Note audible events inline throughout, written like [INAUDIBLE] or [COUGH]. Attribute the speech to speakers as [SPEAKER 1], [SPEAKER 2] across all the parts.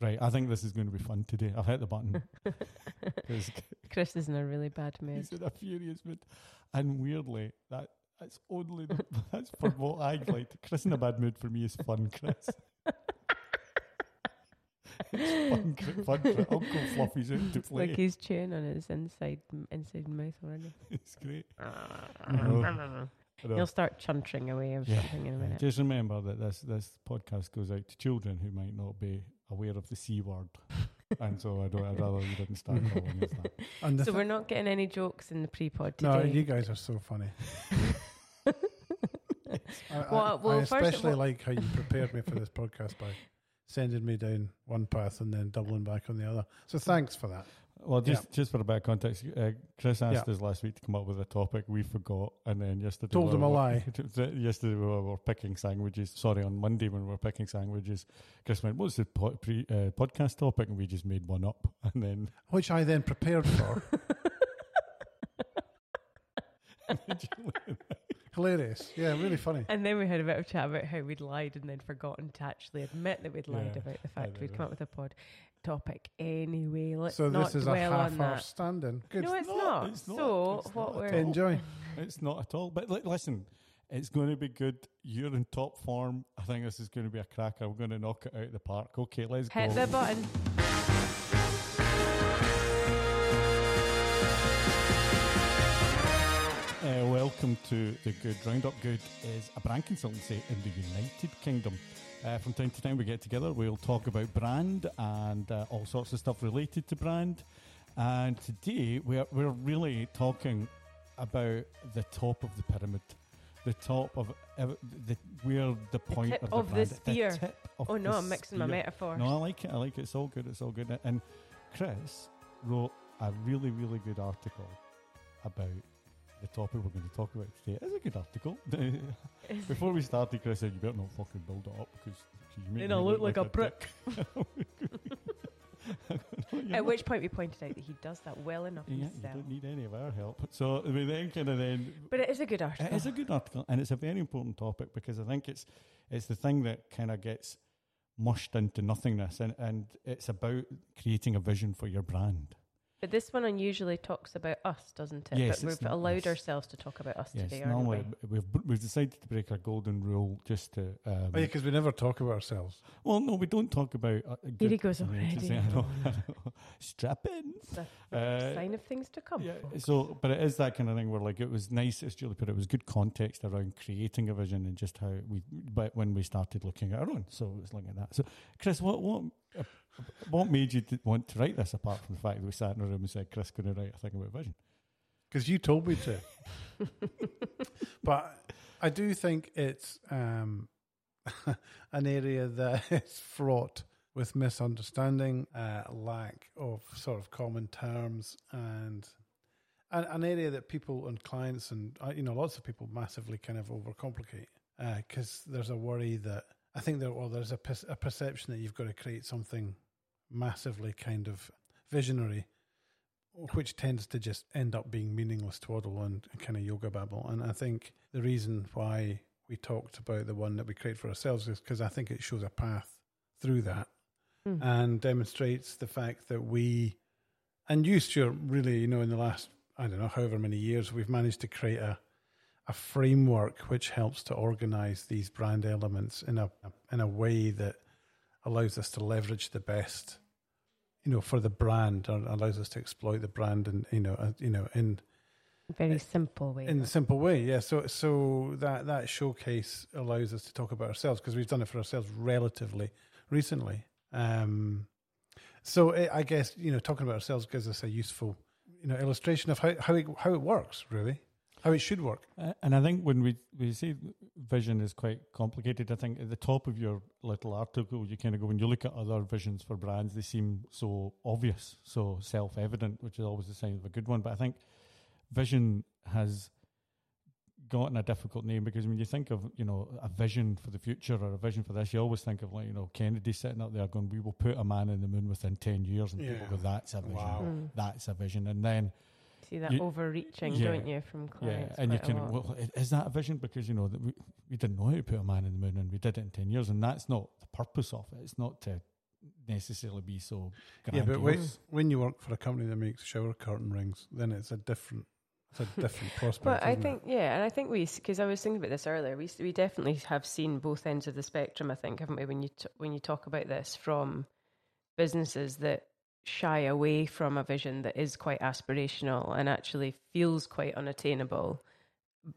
[SPEAKER 1] Right, I think this is going to be fun today. I've hit the button. [LAUGHS] 'Cause
[SPEAKER 2] Chris is in a really bad [LAUGHS] mood.
[SPEAKER 1] He's in a furious mood. And weirdly, that that's only the, [LAUGHS] that's for what I like. Chris in a bad mood for me is fun, Chris. it's fun, fun, Chris. Uncle Fluffy's out to play.
[SPEAKER 2] Like he's chewing on his inside inside mouth already.
[SPEAKER 1] it's great. Ah, ah, ah, know.
[SPEAKER 2] He'll start chuntering away of
[SPEAKER 1] Yeah.
[SPEAKER 2] something in a minute.
[SPEAKER 1] Just remember that this this podcast goes out to children who might not be aware of the c word, and so I don't. I'd rather you didn't start [LAUGHS] calling us that.
[SPEAKER 3] And
[SPEAKER 2] So
[SPEAKER 3] thi-
[SPEAKER 2] we're not getting any jokes in the pre-pod
[SPEAKER 3] no, you guys are so funny. [LAUGHS] I, I-
[SPEAKER 2] Well, well,
[SPEAKER 3] I especially
[SPEAKER 2] well-
[SPEAKER 3] like how you prepared me for this podcast by sending me down one path and then doubling back on the other. So thanks for that.
[SPEAKER 1] Well, just just for a bit of context, uh, Chris asked
[SPEAKER 3] Yeah.
[SPEAKER 1] us last week to come up with a topic. We forgot, and then yesterday
[SPEAKER 3] Told
[SPEAKER 1] we
[SPEAKER 3] him a
[SPEAKER 1] were-
[SPEAKER 3] lie. [LAUGHS]
[SPEAKER 1] yesterday we were, were picking sandwiches. Sorry, on Monday when we were picking sandwiches, Chris went, "What's the po- pre, uh, podcast topic?" And we just made one up, [LAUGHS] and then
[SPEAKER 3] Which I then prepared for. [LAUGHS] Hilarious. Yeah, really funny.
[SPEAKER 2] And then we had a bit of chat about how we'd lied and then forgotten to actually admit that we'd lied
[SPEAKER 1] Yeah,
[SPEAKER 2] about the fact we'd come up with a pod topic anyway. Let's
[SPEAKER 3] So
[SPEAKER 2] not
[SPEAKER 3] this is a
[SPEAKER 2] dwell on
[SPEAKER 3] half hour
[SPEAKER 2] that.
[SPEAKER 3] stand-in. Good.
[SPEAKER 2] No, it's
[SPEAKER 1] not,
[SPEAKER 2] not.
[SPEAKER 1] it's not,
[SPEAKER 2] So
[SPEAKER 1] it's
[SPEAKER 2] what
[SPEAKER 1] not
[SPEAKER 2] we're
[SPEAKER 1] at all.
[SPEAKER 3] Enjoy.
[SPEAKER 1] it's not at all. But li- listen, it's going to be good. You're in top form. I think this is going to be a cracker. We're going to knock it out of the park. Okay, let's
[SPEAKER 2] hit
[SPEAKER 1] go.
[SPEAKER 2] the button.
[SPEAKER 1] To the Good Roundup. Good is a brand consultancy in the United Kingdom. Uh, from time to time, we get together. We'll talk about brand and uh, all sorts of stuff related to brand. And today, we're we're really talking about the top of the pyramid, the top of ev- the where the point
[SPEAKER 2] tip
[SPEAKER 1] of the
[SPEAKER 2] of the
[SPEAKER 1] brand,
[SPEAKER 2] spear.
[SPEAKER 1] tip of
[SPEAKER 2] Oh no,
[SPEAKER 1] the
[SPEAKER 2] I'm mixing my
[SPEAKER 1] spear.
[SPEAKER 2] metaphors.
[SPEAKER 1] No, I like it. I like it. It's all good. It's all good. And Chris wrote a really, really good article about the topic we're going to talk about today. is a good article. [LAUGHS] Before we started, Chris said, "You better not fucking build it up because you make
[SPEAKER 2] Then
[SPEAKER 1] me
[SPEAKER 2] I'll look like a
[SPEAKER 1] dick." [LAUGHS] [LAUGHS]
[SPEAKER 2] At which point we pointed out that he does that well enough
[SPEAKER 1] yeah, you
[SPEAKER 2] himself.
[SPEAKER 1] don't need any of our help. So we then kind of then
[SPEAKER 2] But it is a good article.
[SPEAKER 1] It is a good article, and it's a very important topic because I think it's it's the thing that kind of gets mushed into nothingness, and, and it's about creating a vision for your brand.
[SPEAKER 2] But this one unusually talks about us, doesn't it?
[SPEAKER 1] Yes,
[SPEAKER 2] but
[SPEAKER 1] it's
[SPEAKER 2] we've allowed
[SPEAKER 1] us.
[SPEAKER 2] ourselves to talk about us
[SPEAKER 1] Yes,
[SPEAKER 2] today, aren't
[SPEAKER 1] normally
[SPEAKER 2] we?
[SPEAKER 1] we've we've decided to break our golden rule just to. Um,
[SPEAKER 3] Oh, yeah, because we never talk about ourselves.
[SPEAKER 1] well, no, we don't talk about. Uh,
[SPEAKER 2] Here he goes already.
[SPEAKER 1] just- I know, [LAUGHS] I know. Strap in.
[SPEAKER 2] It's a
[SPEAKER 1] Uh,
[SPEAKER 2] sign of things to come.
[SPEAKER 1] Yeah,
[SPEAKER 2] folks.
[SPEAKER 1] so but it is that kind of thing where like it was nice, as Julie put it, it was good context around creating a vision and just how we. But when we started looking at our own, so it's looking at that. So, Chris, what what what made you want to write this apart from the fact that we sat in a room and said Chris going to write a thing about vision?
[SPEAKER 3] Because you told me to. [LAUGHS] but I do think it's um, [LAUGHS] an area that [LAUGHS] is fraught with misunderstanding, uh, lack of sort of common terms, and an, an area that people and clients and uh, you know lots of people massively kind of overcomplicate because there's a worry that I think there well there's a, perce- a perception that you've got to create something massively kind of visionary which tends to just end up being meaningless twaddle and kind of yoga babble. And I think the reason why we talked about the one that we create for ourselves is because I think it shows a path through that
[SPEAKER 2] Mm.
[SPEAKER 3] and demonstrates the fact that we, and you, Stuart, really, you know, in the last, I don't know, however many years, we've managed to create a, a framework which helps to organize these brand elements in a, in a way that allows us to leverage the best you know, for the brand, or allows us to exploit the brand, and you know, uh, you know, in
[SPEAKER 2] Very simple way.
[SPEAKER 3] in a simple way. Yeah. So, so that that showcase allows us to talk about ourselves because we've done it for ourselves relatively recently. Um, so I I guess you know, talking about ourselves gives us a useful, you know, illustration of how how it, how it works, really, how it should work.
[SPEAKER 1] Uh, and I think when we we say vision is quite complicated, I think at the top of your little article, you kind of go when you look at other visions for brands, they seem so obvious, so self evident, which is always a sign of a good one. But I think vision has gotten a difficult name because when you think of you know a vision for the future or a vision for this, you always think of like you know Kennedy sitting up there going, "We will put a man in the moon within ten years," and
[SPEAKER 3] Yeah.
[SPEAKER 1] people go, "That's a vision.
[SPEAKER 3] Wow.
[SPEAKER 2] Mm.
[SPEAKER 1] That's a vision." And then
[SPEAKER 2] See that
[SPEAKER 1] you-
[SPEAKER 2] overreaching,
[SPEAKER 1] yeah,
[SPEAKER 2] don't you, from clients?
[SPEAKER 1] yeah, and you can. Well, is that a vision? Because you know that we, we didn't know how to put a man in the moon, and we did it in ten years, and that's not the purpose of it. It's not to necessarily be so.
[SPEAKER 3] Yeah, but when, when you work for a company that makes shower curtain rings, then it's a different, it's a different [LAUGHS] prospect.
[SPEAKER 2] But I
[SPEAKER 3] isn't it?
[SPEAKER 2] think, yeah, and I think we, because I was thinking about this earlier, we we definitely have seen both ends of the spectrum. I think, haven't we? When you t- when you talk about this from businesses that shy away from a vision that is quite aspirational and actually feels quite unattainable,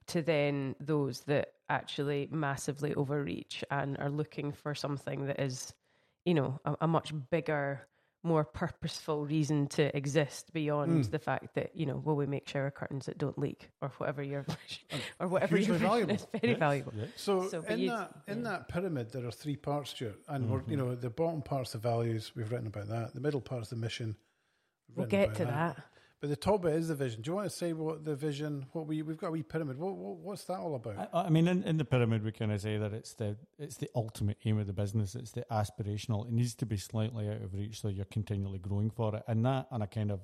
[SPEAKER 2] to then those that actually massively overreach and are looking for something that is, you know, a, a much bigger. More purposeful reason to exist beyond
[SPEAKER 3] Mm.
[SPEAKER 2] the fact that you know, will we make shower curtains that don't leak or whatever your [LAUGHS] or whatever your vision
[SPEAKER 3] valuable.
[SPEAKER 2] is very
[SPEAKER 1] Yeah,
[SPEAKER 2] valuable.
[SPEAKER 1] yeah.
[SPEAKER 3] So,
[SPEAKER 2] So,
[SPEAKER 3] in
[SPEAKER 2] you-
[SPEAKER 3] that in
[SPEAKER 2] yeah.
[SPEAKER 3] that pyramid, there are three parts to it, and we're, you know the bottom part's the values. We've written about that. The middle part part's the mission. we've
[SPEAKER 2] We'll get
[SPEAKER 3] about
[SPEAKER 2] to that.
[SPEAKER 3] But the top bit is the vision. Do you want to say what the vision? What we we've got a wee pyramid. What, what what's that all about?
[SPEAKER 1] I, I mean, in, in the pyramid, we kind of say that it's the it's the ultimate aim of the business. It's the aspirational. It needs to be slightly out of reach, so you're continually growing for it. And that, on a kind of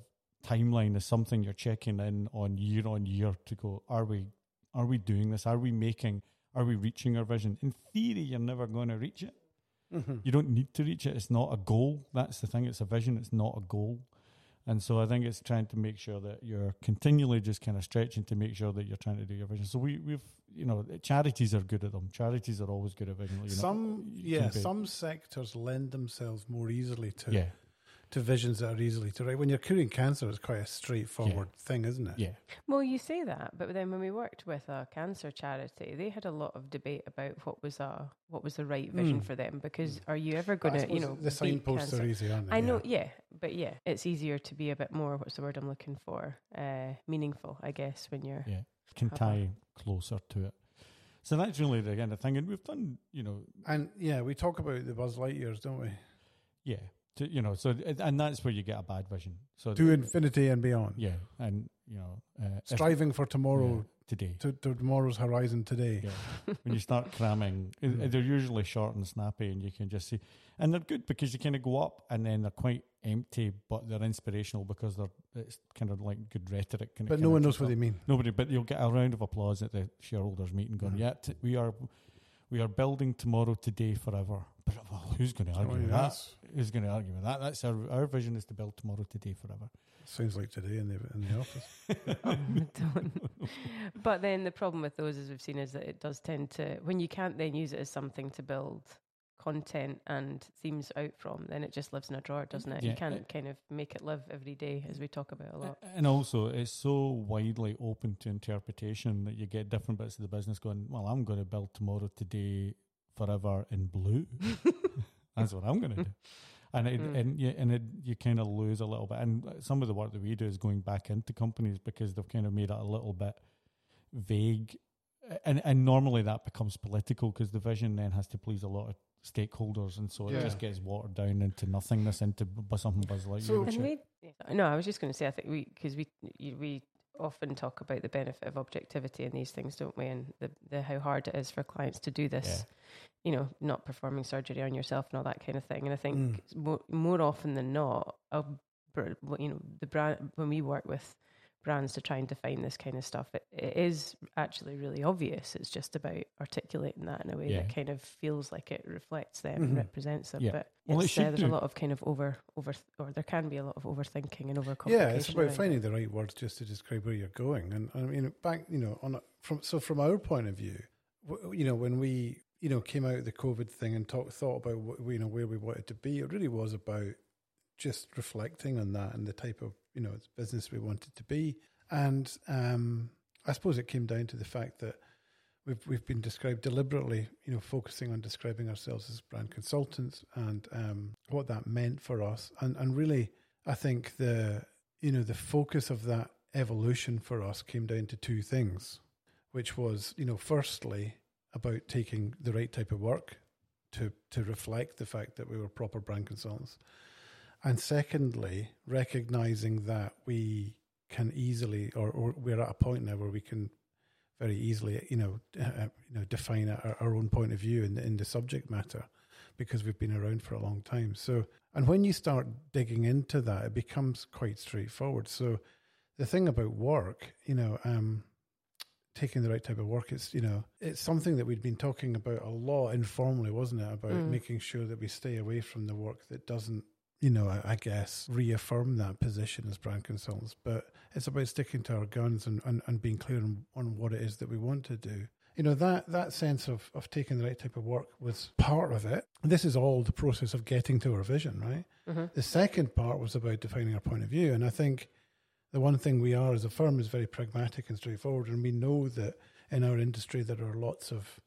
[SPEAKER 1] timeline, is something you're checking in on year on year to go. Are we are we doing this? Are we making? Are we reaching our vision? In theory, you're never going to reach it.
[SPEAKER 3] Mhm.
[SPEAKER 1] You don't need to reach it. It's not a goal. That's the thing. It's a vision. It's not a goal. And so I think it's trying to make sure that you're continually just kind of stretching to make sure that you're trying to do your vision. So we, we've, you know, charities are good at them. Charities are always good at vision. You know,
[SPEAKER 3] Some yeah, some sectors lend themselves more easily to
[SPEAKER 1] yeah,
[SPEAKER 3] to visions that are easily to write. When you're curing cancer, it's quite a straightforward thing, isn't it?
[SPEAKER 1] yeah,
[SPEAKER 2] Well, you say that, but then when we worked with a cancer charity, they had a lot of debate about what was a what was the right vision
[SPEAKER 3] Mm.
[SPEAKER 2] for them. Because are you ever going to, you know,
[SPEAKER 3] the
[SPEAKER 2] beat
[SPEAKER 3] signposts
[SPEAKER 2] cancer?
[SPEAKER 3] are easy, aren't they?
[SPEAKER 2] I know, yeah, but yeah, it's easier to be a bit more. What's the word I'm looking for? Uh, meaningful, I guess, when you're.
[SPEAKER 1] yeah, can tie closer to it. So that's really the kind of thing. And we've done, you know,
[SPEAKER 3] And yeah, we talk about the Buzz Lightyears, don't we?
[SPEAKER 1] yeah, to, you know, so, and that's where you get a bad vision. So,
[SPEAKER 3] To infinity and beyond.
[SPEAKER 1] yeah, and, you know, uh, if-
[SPEAKER 3] Striving for tomorrow,
[SPEAKER 1] yeah, today.
[SPEAKER 3] to, to tomorrow's horizon today.
[SPEAKER 1] Yeah. when you start cramming, [LAUGHS]
[SPEAKER 3] Mm.
[SPEAKER 1] they're usually short and snappy, and you can just see, and they're good because you kind of go up, and then they're quite empty, but they're inspirational because they're it's kind of like good rhetoric.
[SPEAKER 3] But no one knows what
[SPEAKER 1] up.
[SPEAKER 3] they mean.
[SPEAKER 1] Nobody, but you'll get a round of applause at the shareholders meeting, going,
[SPEAKER 3] Mhm.
[SPEAKER 1] "Yeah, t- we are, we are building tomorrow, today, forever." But well, who's going to oh, argue
[SPEAKER 3] Oh, yeah,
[SPEAKER 1] with that? Who's going to argue with that? That's our our vision is to build tomorrow, today, forever.
[SPEAKER 3] Sounds like today in the in the office.
[SPEAKER 2] Don't. [LAUGHS] [LAUGHS] but then the problem with those, as we've seen, is that it does tend to when you can't then use it as something to build content and themes out from, then it just lives in a drawer, doesn't it?
[SPEAKER 1] Yeah.
[SPEAKER 2] You can't kind of make it live every day, as we talk about a lot.
[SPEAKER 1] And also, it's so widely open to interpretation that you get different bits of the business going, well, I'm going to build tomorrow, today, forever in blue. [LAUGHS] That's what I'm going to do. And it,
[SPEAKER 2] Mm.
[SPEAKER 1] and you, and it, you kind of lose a little bit. And some of the work that we do is going back into companies because they've kind of made it a little bit vague. And and normally that becomes political because the vision then has to please a lot of stakeholders, and so it
[SPEAKER 3] Yeah.
[SPEAKER 1] just gets watered down into nothingness, into bu- something buzz like
[SPEAKER 3] So-
[SPEAKER 1] you.
[SPEAKER 2] And we, no, I was just going to say, I think we, because we, you- we often talk about the benefit of objectivity in these things, don't we? And the, the how hard it is for clients to do this, you know, not performing surgery on yourself and all that kind of thing. And I think
[SPEAKER 3] Mm.
[SPEAKER 2] more, more often than not, a, br- you know, the brand when we work with brands to try and define this kind of stuff, it, it is actually really obvious. It's just about articulating that in a way
[SPEAKER 1] Yeah.
[SPEAKER 2] that kind of feels like it reflects them and
[SPEAKER 3] Mhm.
[SPEAKER 2] represents them.
[SPEAKER 1] Yeah.
[SPEAKER 2] But
[SPEAKER 1] Well,
[SPEAKER 2] uh, there's
[SPEAKER 1] do.
[SPEAKER 2] a lot of kind of over over or there can be a lot of overthinking and overcomplication.
[SPEAKER 3] Yeah, it's about
[SPEAKER 2] around it.
[SPEAKER 3] finding the right words just to describe where you're going. And I mean, back, you know, on a, from so from our point of view, w- you know, when we you know came out of the COVID thing and talk, thought about what, you know where we wanted to be, it really was about just reflecting on that and the type of you know the business we wanted to be. And um, I suppose it came down to the fact that we've we've been described deliberately, you know, focusing on describing ourselves as brand consultants and um, what that meant for us, and and really, I think the you know the focus of that evolution for us came down to two things, which was you know firstly about taking the right type of work to to reflect the fact that we were proper brand consultants, and secondly recognizing that we can easily or, or we're at a point now where we can very easily, you know, uh, you know, define our, our own point of view in the, in the subject matter because we've been around for a long time. So, and when you start digging into that, it becomes quite straightforward. So, the thing about work, you know, um, taking the right type of work. It's you know, it's something that we'd been talking about a lot informally, wasn't it? About
[SPEAKER 2] Mm.
[SPEAKER 3] making sure that we stay away from the work that doesn't, you know, I, I guess reaffirm that position as brand consultants. But it's about sticking to our guns and, and, and being clear on, on what it is that we want to do. You know that that sense of of taking the right type of work was part of it. This is all the process of getting to our vision, right?
[SPEAKER 2] Mhm.
[SPEAKER 3] The second part was about defining our point of view, and I think the one thing we are as a firm is very pragmatic and straightforward, and we know that in our industry there are lots of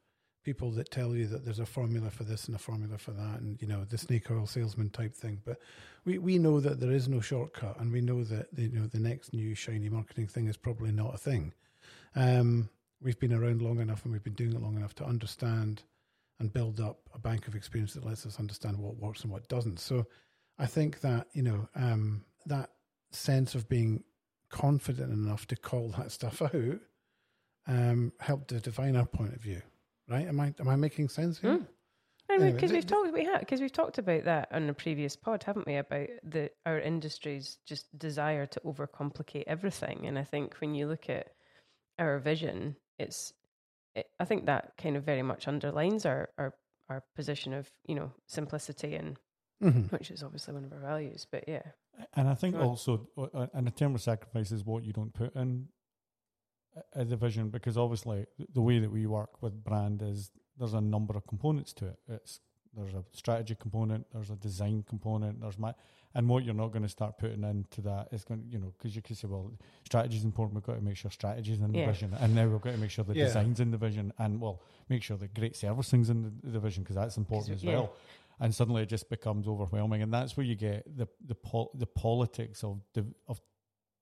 [SPEAKER 3] people that tell you that there's a formula for this and a formula for that, and you know the snake oil salesman type thing. But we, we know that there is no shortcut, and we know that you know the next new shiny marketing thing is probably not a thing. Um, we've been around long enough, and we've been doing it long enough to understand and build up a bank of experience that lets us understand what works and what doesn't. So I think that you know um, that sense of being confident enough to call that [LAUGHS] stuff out um, helped to define our point of view. Right? Am I am I making sense here?
[SPEAKER 2] Mm. I mean,
[SPEAKER 3] Anyway,
[SPEAKER 2] because
[SPEAKER 3] th-
[SPEAKER 2] we've talked, we have, because we've talked about that on a previous pod, haven't we? About the our industry's just desire to overcomplicate everything, and I think when you look at our vision, it's, it, I think that kind of very much underlines our our our position of you know simplicity and
[SPEAKER 3] Mhm.
[SPEAKER 2] which is obviously one of our values. But yeah,
[SPEAKER 1] And I think also, uh, and a term of sacrifice is what you don't put in a- a division because obviously the way that we work with brand is there's a number of components to it. It's there's a strategy component, there's a design component, there's my, and what you're not going to start putting into that is going, to, you know, because you could say, well, strategy is important. We've got to make sure strategy is in the
[SPEAKER 2] Yeah.
[SPEAKER 1] vision, and now we've got to make sure the
[SPEAKER 3] Yeah.
[SPEAKER 1] design's in the vision, and well, make sure the great servicing's in the, the vision because that's important as
[SPEAKER 2] yeah.
[SPEAKER 1] well and suddenly it just becomes overwhelming, and that's where you get the the pol- the politics of the of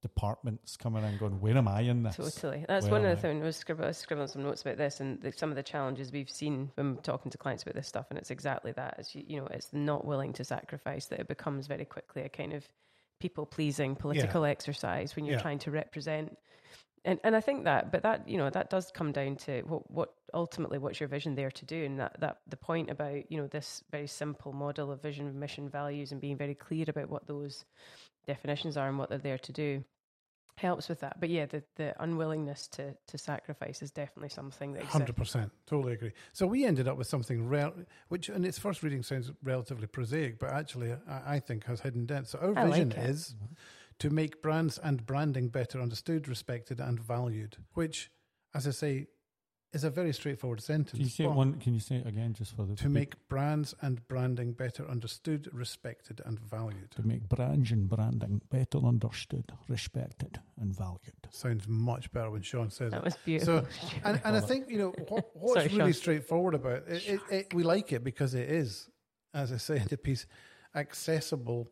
[SPEAKER 1] departments coming in, going, "Where am I in this?"
[SPEAKER 2] Totally. That's
[SPEAKER 1] Where
[SPEAKER 2] one of the things. I was scribbling, scribbling some notes about this and the, some of the challenges we've seen when talking to clients about this stuff. And it's exactly that. It's, you, you know, it's not willing to sacrifice that it becomes very quickly a kind of people pleasing political exercise when you're
[SPEAKER 3] Yeah.
[SPEAKER 2] trying to represent. And, and I think that, but that, you know, that does come down to what, what ultimately what's your vision there to do. And that, that the point about, you know, this very simple model of vision, mission, values, and being very clear about what those definitions are and what they're there to do helps with that. But yeah, the, the unwillingness to to sacrifice is definitely something that.
[SPEAKER 3] Hundred percent, totally agree. So we ended up with something rel- which, in its first reading, sounds relatively prosaic, but actually, I, I think has hidden depth. So our
[SPEAKER 2] I like
[SPEAKER 3] vision
[SPEAKER 2] it.
[SPEAKER 3] is mm-hmm. To make brands and branding better understood, respected, and valued. Which, as I say, is a very straightforward sentence.
[SPEAKER 1] Can you say it one? Can you say it again, just for the
[SPEAKER 3] to make brands and branding better understood, respected, and valued.
[SPEAKER 1] to make brands and branding better understood, respected, and valued.
[SPEAKER 3] Sounds much better when Sean says
[SPEAKER 2] That
[SPEAKER 3] it.
[SPEAKER 2] was beautiful.
[SPEAKER 3] So, And, and I think you know what, [LAUGHS] what's
[SPEAKER 2] Sorry,
[SPEAKER 3] really
[SPEAKER 2] Sean.
[SPEAKER 3] straightforward about it, it, it. We like it because it is, as I say, the piece accessible,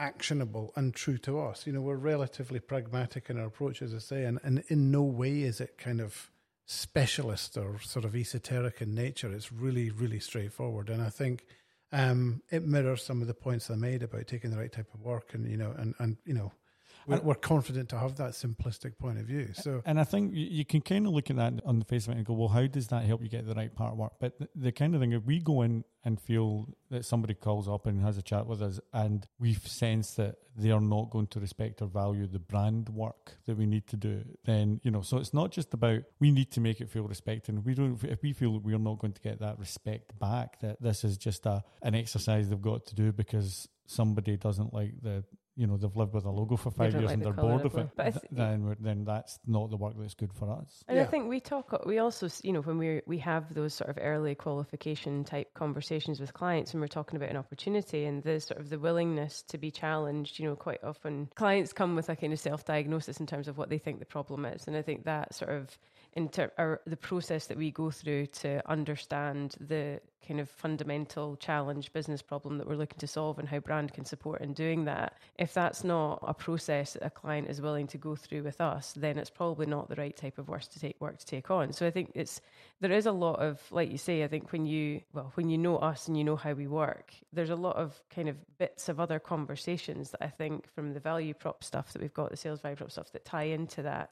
[SPEAKER 3] actionable, and true to us. You know, we're relatively pragmatic in our approach, as I say, and, and in no way is it kind of specialist or sort of esoteric in nature. It's really, really straightforward, and I think um, it mirrors some of the points I made about taking the right type of work, and you know, and and you know. We're,
[SPEAKER 1] And-
[SPEAKER 3] we're confident to have that simplistic point of view. So,
[SPEAKER 1] And I think you, you can kind of look at that on the face of it and go, well, how does that help you get the right part of work? But the, the kind of thing, if we go in and feel that somebody calls up and has a chat with us and we sense that they are not going to respect or value the brand work that we need to do, then, you know, so it's not just about we need to make it feel respected. And we don't, if we feel that we're not going to get that respect back, that this is just a, an exercise they've got to do because somebody doesn't like the, you know, they've lived with a logo for five years
[SPEAKER 2] like
[SPEAKER 1] and
[SPEAKER 2] the
[SPEAKER 1] they're bored
[SPEAKER 2] of
[SPEAKER 1] of it,
[SPEAKER 2] but
[SPEAKER 1] th-
[SPEAKER 2] th-
[SPEAKER 1] then then that's not the work that's good for us.
[SPEAKER 2] And I think we talk. We also, s- you know, when we we have those sort of early qualification type conversations with clients, and we're talking about an opportunity and the sort of the willingness to be challenged. You know, quite often clients come with a kind of self diagnosis in terms of what they think the problem is, and I think that sort of or the process that we go through to understand the kind of fundamental challenge business problem that we're looking to solve and how brand can support in doing that if that's not a process that a client is willing to go through with us then it's probably not the right type of work to take work to take on so i think it's there is a lot of like you say i think when you well when you know us and you know how we work there's a lot of kind of bits of other conversations that i think from the value prop stuff that we've got the sales value prop stuff that tie into that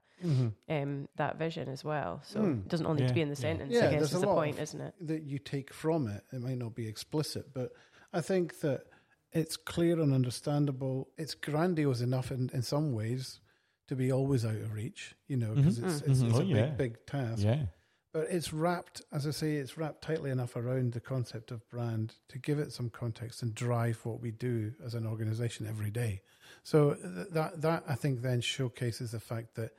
[SPEAKER 2] um, that vision as well. So
[SPEAKER 3] Mm.
[SPEAKER 2] it doesn't all need
[SPEAKER 1] Yeah,
[SPEAKER 2] to be in the sentence.
[SPEAKER 3] Yeah,
[SPEAKER 2] I guess
[SPEAKER 3] there's
[SPEAKER 2] is
[SPEAKER 3] a
[SPEAKER 2] the
[SPEAKER 3] lot
[SPEAKER 2] point,
[SPEAKER 3] of-
[SPEAKER 2] isn't it?
[SPEAKER 3] that you take from it. It might not be explicit, but I think that it's clear and understandable. It's grandiose enough in, in some ways to be always out of reach, you know, because
[SPEAKER 1] Mhm.
[SPEAKER 3] it's, it's,
[SPEAKER 1] Mhm.
[SPEAKER 3] it's
[SPEAKER 1] Oh,
[SPEAKER 3] a
[SPEAKER 1] yeah.
[SPEAKER 3] big, big task.
[SPEAKER 1] Yeah.
[SPEAKER 3] But it's wrapped, as I say, it's wrapped tightly enough around the concept of brand to give it some context and drive what we do as an organization every day. So th- that that I think then showcases the fact that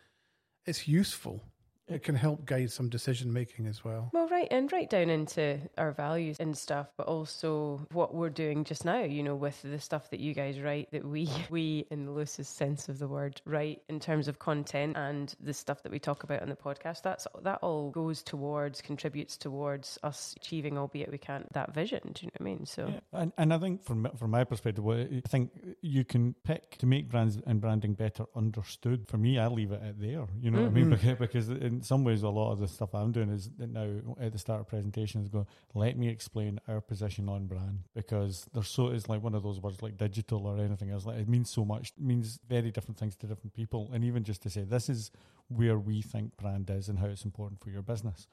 [SPEAKER 3] it's useful. It can help guide some decision making as well.
[SPEAKER 2] Well, right, and right down into our values and stuff, but also what we're doing just now, you know, with the stuff that you guys write, that we, [LAUGHS] we in the loosest sense of the word, write in terms of content and the stuff that we talk about on the podcast. That's that all goes towards, contributes towards us achieving, albeit we can't, that vision. Do you know what I mean? So,
[SPEAKER 1] Yeah, and, and I think from from my perspective, what I think you can pick to make brands and branding better understood. For me, I leave it at there. You know what I mean?
[SPEAKER 3] Mhm.
[SPEAKER 1] Because, because in some ways, a lot of the stuff I'm doing is that now at the start of presentations, go let me explain our position on brand because there's so it's like one of those words like digital or anything else. Like it means so much. It means very different things to different people, and even just to say this is where we think brand is and how it's important for your business.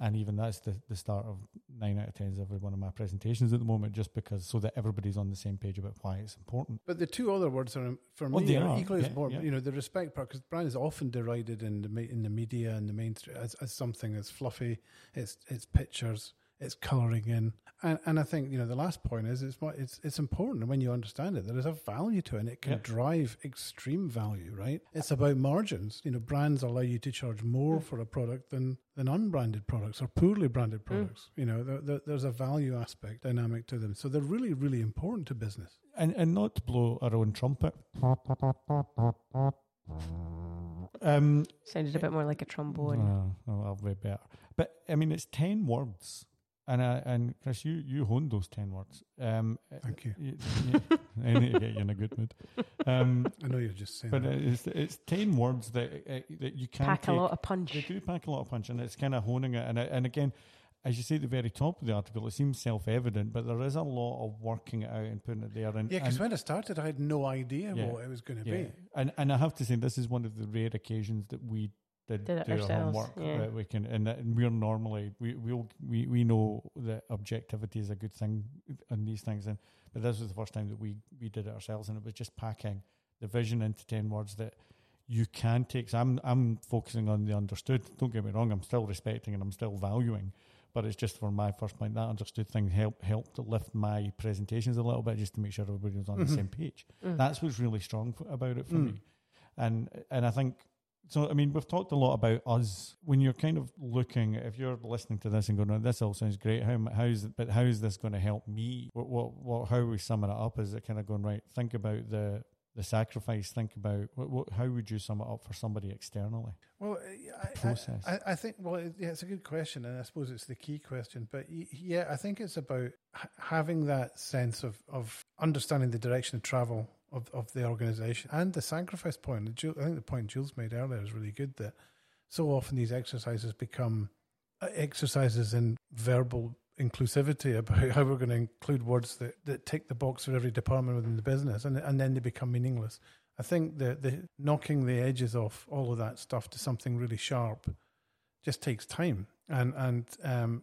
[SPEAKER 1] And even that's the, the start of nine out of ten of every one of my presentations at the moment, just because so that everybody's on the same page about why it's important.
[SPEAKER 3] But the two other words are for
[SPEAKER 1] Well,
[SPEAKER 3] me
[SPEAKER 1] they
[SPEAKER 3] are
[SPEAKER 1] are,
[SPEAKER 3] equally as important.
[SPEAKER 1] yeah.
[SPEAKER 3] You know, the respect part because brand is often derided in the in the media and the mainstream as, as something that's fluffy. It's it's pictures, it's colouring in, and and I think you know the last point is it's it's it's important and when you understand it. There is a value to it, and it can
[SPEAKER 1] Yeah.
[SPEAKER 3] drive extreme value. Right? It's about margins. You know, brands allow you to charge more for a product than than unbranded products or poorly branded products. You know, there, there, there's a value aspect dynamic to them, so they're really really important to business.
[SPEAKER 1] And and not to blow our own trumpet. Um,
[SPEAKER 2] sounded a bit more like a trombone.
[SPEAKER 1] uh, oh, I'll be better. But I mean, it's ten words, and I, and Chris, you you honed those ten words. Um,
[SPEAKER 3] Thank you.
[SPEAKER 1] you- you- I need to get you in a good mood. Um,
[SPEAKER 3] I know you're just saying
[SPEAKER 1] but
[SPEAKER 3] that.
[SPEAKER 1] it's it's ten words that uh, that you can
[SPEAKER 2] Pack a lot of punch.
[SPEAKER 1] They do pack a lot of punch, and it's kind of honing it. And and again, as you say at the very top of the article, it seems self evident, but there is a lot of working it out and putting it there. And
[SPEAKER 3] Yeah, because when it started, I had no idea
[SPEAKER 1] Yeah.
[SPEAKER 3] what it was going to
[SPEAKER 1] yeah,
[SPEAKER 3] be.
[SPEAKER 1] and and I have to say, this is one of the rare occasions that we did,
[SPEAKER 2] Did it
[SPEAKER 1] do our
[SPEAKER 2] ourselves,
[SPEAKER 1] homework.
[SPEAKER 2] yeah.
[SPEAKER 1] That we can, and, that, and we're normally we we'll, we we know that objectivity is a good thing on these things, and but this was the first time that we we did it ourselves, and it was just packing the vision into ten words that you can take. So I'm I'm focusing on the understood. Don't get me wrong. I'm still respecting and I'm still valuing. But it's just for my first point. That understood thing helped helped to lift my presentations a little bit, just to make sure everybody was on
[SPEAKER 3] Mhm.
[SPEAKER 1] the same page.
[SPEAKER 2] Mm.
[SPEAKER 1] That's what's really strong f- about it for
[SPEAKER 3] Mm.
[SPEAKER 1] me. And and I think so. I mean, we've talked a lot about us. When you're kind of looking, if you're listening to this and going, oh, "This all sounds great," how m- how is it? But how is this going to help me? What what, what how are we summing it up? Is it kind of going right? Think about the the sacrifice. Think about what, what, how would you sum it up for somebody externally?
[SPEAKER 3] Well, eh, I,
[SPEAKER 1] Process.
[SPEAKER 3] I, I, I think, well, yeah, it's a good question, and I suppose it's the key question. But yeah, I think it's about having that sense of, of understanding the direction of travel of, of the organization and the sacrifice point. I think the point Jules made earlier is really good that so often these exercises become uh, exercises in verbal inclusivity about [LAUGHS] how we're going to include words that, that tick the box for every department within the business and, and then they become meaningless. I think the, the knocking the edges off all of that stuff to something really sharp just takes time. And, and um,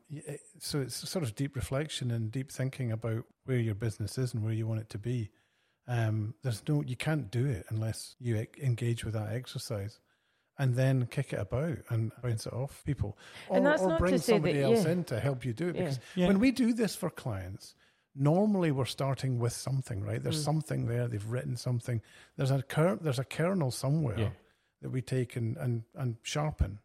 [SPEAKER 3] so it's sort of deep reflection and deep thinking about where your business is and where you want it to be. Um, there's no, you can't do it unless you e- engage with that exercise and then kick it about and bounce it off people, or,
[SPEAKER 2] And that's
[SPEAKER 3] or
[SPEAKER 2] not to
[SPEAKER 3] bring
[SPEAKER 2] say that-
[SPEAKER 3] somebody else in to help you do it.
[SPEAKER 2] Yeah.
[SPEAKER 3] Because
[SPEAKER 1] Yeah.
[SPEAKER 3] when we do this for clients, normally we're starting with something, right? There's
[SPEAKER 2] Mm.
[SPEAKER 3] something there. They've written something. There's a ker- there's a kernel somewhere
[SPEAKER 1] Yeah.
[SPEAKER 3] that we take and, and, and sharpen.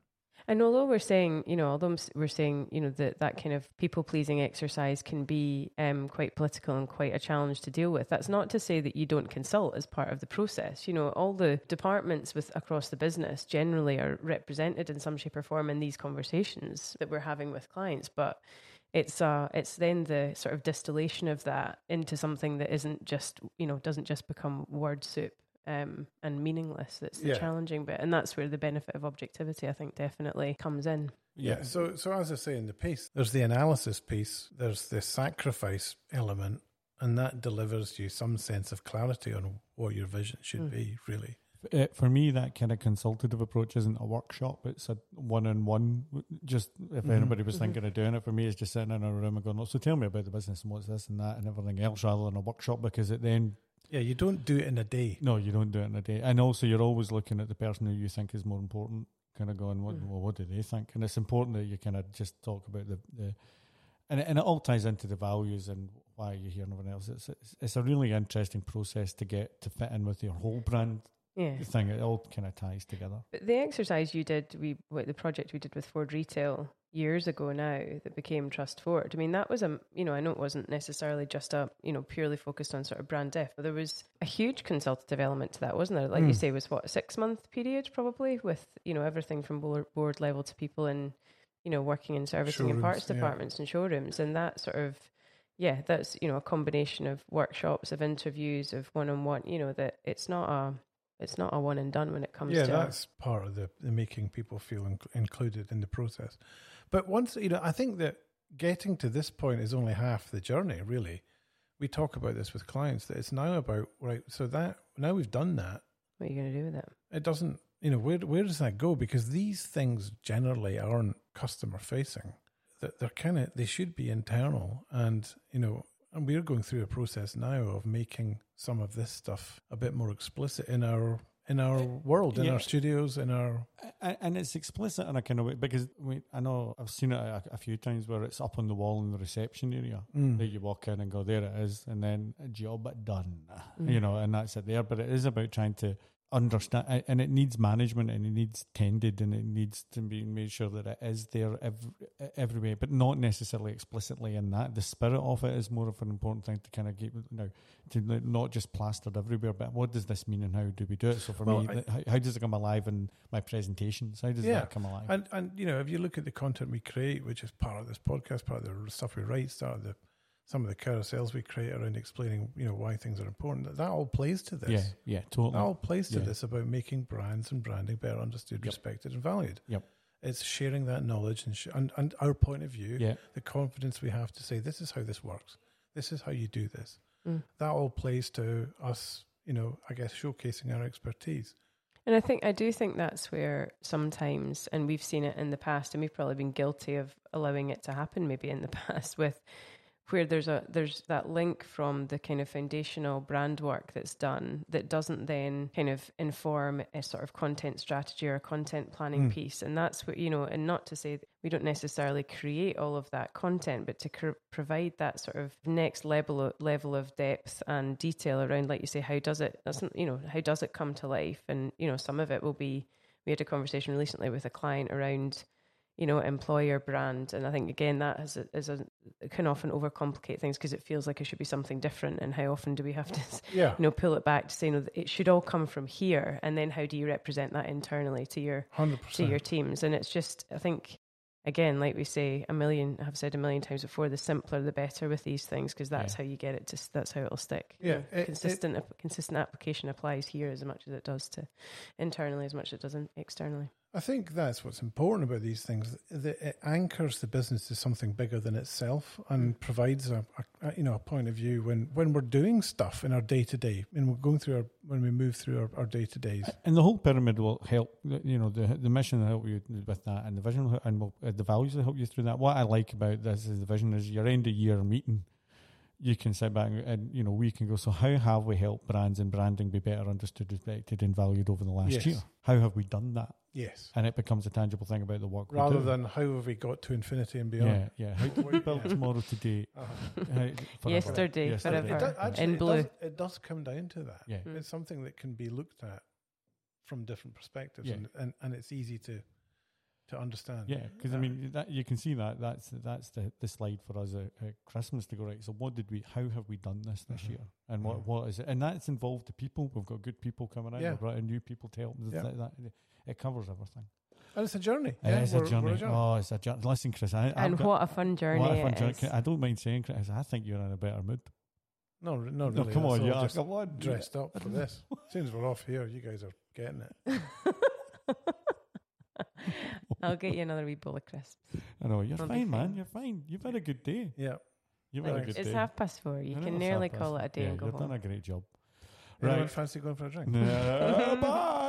[SPEAKER 2] And although we're saying, you know, although we're saying, you know, that that kind of people pleasing exercise can be um, quite political and quite a challenge to deal with, that's not to say that you don't consult as part of the process. You know, all the departments with across the business generally are represented in some shape or form in these conversations that we're having with clients, but it's uh it's then the sort of distillation of that into something that isn't just you know doesn't just become word soup um and meaningless that's the
[SPEAKER 3] Yeah.
[SPEAKER 2] challenging bit and that's where the benefit of objectivity i think definitely comes in
[SPEAKER 3] Yeah. So so as I say in the piece, there's the analysis piece, there's the sacrifice element, and that delivers you some sense of clarity on what your vision should
[SPEAKER 2] Mm.
[SPEAKER 3] be, really.
[SPEAKER 1] Uh, for me, that kind of consultative approach isn't a workshop; it's a one-on-one. Just if
[SPEAKER 3] Mhm.
[SPEAKER 1] anybody was
[SPEAKER 2] Mhm.
[SPEAKER 1] thinking of doing it, for me, it's just sitting in a room and going, "Oh, "So tell me about the business and what's this and that and everything else," rather than a workshop because it then
[SPEAKER 3] Yeah, you don't do it in a day.
[SPEAKER 1] No, you don't do it in a day. And also, you're always looking at the person who you think is more important, kind of going, what,
[SPEAKER 2] Mm.
[SPEAKER 1] well, what do they think? And it's important that you kind of just talk about the, the and, it, and it all ties into the values and why you're here and everything else. It's, it's, it's a really interesting process to get to fit in with your whole brand
[SPEAKER 2] Yeah.
[SPEAKER 1] thing. It all kind of ties together.
[SPEAKER 2] But the exercise you did, we what the project we did with Ford Retail years ago now that became TrustFord. I mean, that was a you know I know it wasn't necessarily just a you know purely focused on sort of brand depth, but there was a huge consultative element to that, wasn't there? Like you
[SPEAKER 3] Mm.
[SPEAKER 2] say, was what a six month period probably with you know everything from board, level to people in you know working in servicing and parts
[SPEAKER 3] Showrooms, yeah.
[SPEAKER 2] departments and showrooms, and that sort of yeah, that's you know a combination of workshops, of interviews, of one on one. You know that it's not a it's not a one and done when it comes
[SPEAKER 3] Yeah,
[SPEAKER 2] to
[SPEAKER 3] that's part of the, the making people feel inc- included in the process. But once, you know, I think that getting to this point is only half the journey, really. We talk about this with clients that it's now about, right, so that now we've done that,
[SPEAKER 2] what are you going to do with it.
[SPEAKER 3] it doesn't, you know, where, where does that go? Because these things generally aren't customer facing. That they're kind of, they should be internal. And, you know, and we're going through a process now of making some of this stuff a bit more explicit in our in our world, in
[SPEAKER 1] yeah.
[SPEAKER 3] our studios, in our
[SPEAKER 1] And, and it's explicit in a kind of way because we, I know I've seen it a, a few times where it's up on the wall in the reception area.
[SPEAKER 3] Mm.
[SPEAKER 1] that you walk in and go, there it is, and then a job done,
[SPEAKER 2] Mm.
[SPEAKER 1] you know, and that's it there. But it is about trying to understand, and it needs management, and it needs tended, and it needs to be made sure that it is there every, every way, but not necessarily explicitly in that. The spirit of it is more of an important thing to kind of keep, you know, to not just plastered everywhere, but what does this mean and how do we do it? So for
[SPEAKER 3] Well,
[SPEAKER 1] me,
[SPEAKER 3] I-
[SPEAKER 1] how, how does it come alive in my presentations? How does
[SPEAKER 3] Yeah.
[SPEAKER 1] that come alive?
[SPEAKER 3] And and you know, if you look at the content we create, which is part of this podcast, part of the stuff we write, start of the some of the carousels we create around explaining, you know, why things are important. That, that all plays to this.
[SPEAKER 1] yeah, yeah, totally.
[SPEAKER 3] That all plays to
[SPEAKER 1] Yeah.
[SPEAKER 3] this about making brands and branding better understood,
[SPEAKER 1] Yep.
[SPEAKER 3] respected, and valued.
[SPEAKER 1] Yep.
[SPEAKER 3] It's sharing that knowledge and, sh- and and our point of view,
[SPEAKER 1] yeah,
[SPEAKER 3] the confidence we have to say, this is how this works. This is how you do this.
[SPEAKER 2] Mm.
[SPEAKER 3] That all plays to us, you know, I guess showcasing our expertise.
[SPEAKER 2] And I think I do think that's where sometimes, and we've seen it in the past, and we've probably been guilty of allowing it to happen maybe in the [LAUGHS] past with where there's a there's that link from the kind of foundational brand work that's done that doesn't then kind of inform a sort of content strategy or a content planning
[SPEAKER 3] Mm.
[SPEAKER 2] piece and that's what you know and not to say that we don't necessarily create all of that content but to cr- provide that sort of next level of, level of depth and detail around like you say how does it doesn't you know how does it come to life and you know some of it will be we had a conversation recently with a client around you know employer brand. And i think again that is a, is a can often overcomplicate things because it feels like it should be something different. And how often do we have to [LAUGHS]
[SPEAKER 3] Yeah.
[SPEAKER 2] you know pull it back to say no it should all come from here. And then how do you represent that internally to your
[SPEAKER 3] Hundred
[SPEAKER 2] to your teams? And it's just i think again like we say a million i've said a million times before the simpler the better with these things because that's
[SPEAKER 1] Yeah.
[SPEAKER 2] how you get it to that's how it'll stick.
[SPEAKER 3] Yeah,
[SPEAKER 2] You know,
[SPEAKER 3] it- it-
[SPEAKER 2] consistent ap- consistent application applies here as much as it does to internally as much as it does in- externally
[SPEAKER 3] I think that's what's important about these things. That it anchors the business to something bigger than itself and provides a, a, you know a point of view when when we're doing stuff in our day to day and we're going through our when we move through our, our day to days.
[SPEAKER 1] And the whole pyramid will help. You know, the the mission will help you with that, and the vision and will, uh, the values will help you through that. What I like about this is the vision is your end of year meeting. You can sit back and, and you know we can go. So how have we helped brands and branding be better understood, respected, and valued over the last
[SPEAKER 3] Yes.
[SPEAKER 1] year? How have we done that?
[SPEAKER 3] Yes,
[SPEAKER 1] And it becomes a tangible thing about the work. we
[SPEAKER 3] rather
[SPEAKER 1] do.
[SPEAKER 3] than how have we got to infinity and beyond.
[SPEAKER 1] yeah, yeah. How do we build [LAUGHS]
[SPEAKER 3] Yeah.
[SPEAKER 1] tomorrow today?
[SPEAKER 3] Uh-huh.
[SPEAKER 1] How- forever.
[SPEAKER 2] Yesterday,
[SPEAKER 3] It,
[SPEAKER 2] forever.
[SPEAKER 3] does, actually,
[SPEAKER 2] In
[SPEAKER 3] it
[SPEAKER 2] blue.
[SPEAKER 3] does, it does come down to that.
[SPEAKER 1] Yeah,
[SPEAKER 2] Mm.
[SPEAKER 3] It's something that can be looked at from different perspectives,
[SPEAKER 1] Yeah.
[SPEAKER 3] and, and, and it's easy to to understand.
[SPEAKER 1] Yeah, because I mean that you can see that that's that's the, the slide for us at, at Christmas to go right. So what did we? How have we done this this
[SPEAKER 3] Mhm.
[SPEAKER 1] year? And what what is it? And that's involved the people. We've got good people coming in.
[SPEAKER 3] Yeah.
[SPEAKER 1] We've brought in new people to help.
[SPEAKER 3] Yeah.
[SPEAKER 1] That, that, it covers everything.
[SPEAKER 3] and it's a journey.
[SPEAKER 1] It
[SPEAKER 3] yeah,
[SPEAKER 1] is
[SPEAKER 3] we're-
[SPEAKER 1] a journey. Oh, it's a journey. Listen, Chris, I,
[SPEAKER 2] and
[SPEAKER 1] got-
[SPEAKER 2] what a fun journey
[SPEAKER 1] what a fun
[SPEAKER 2] it
[SPEAKER 1] journey.
[SPEAKER 2] is.
[SPEAKER 1] I don't mind saying, Chris, I think you're in a better mood.
[SPEAKER 3] No, re- no,
[SPEAKER 1] No,
[SPEAKER 3] really.
[SPEAKER 1] come on,
[SPEAKER 3] all
[SPEAKER 1] yeah,
[SPEAKER 3] just
[SPEAKER 1] come on.
[SPEAKER 3] dressed up for this. [LAUGHS] As soon as we're off here, you guys are getting it. [LAUGHS]
[SPEAKER 2] I'll get you another wee bowl of crisps.
[SPEAKER 1] I know you're
[SPEAKER 2] I'll be
[SPEAKER 1] fine, man.
[SPEAKER 2] fine.
[SPEAKER 1] You're fine. You've had a good day.
[SPEAKER 3] Yeah.
[SPEAKER 1] You've had a
[SPEAKER 3] Thanks.
[SPEAKER 1] good
[SPEAKER 2] It's
[SPEAKER 1] day.
[SPEAKER 2] half past four. You
[SPEAKER 1] I know
[SPEAKER 2] can
[SPEAKER 1] it's
[SPEAKER 2] nearly
[SPEAKER 1] half
[SPEAKER 2] call
[SPEAKER 1] past-
[SPEAKER 2] it a day
[SPEAKER 1] yeah,
[SPEAKER 2] and go
[SPEAKER 1] You've
[SPEAKER 2] home.
[SPEAKER 1] done a great job.
[SPEAKER 3] Anyone
[SPEAKER 1] Right.
[SPEAKER 3] fancy going for a drink? [LAUGHS]
[SPEAKER 1] No, bye.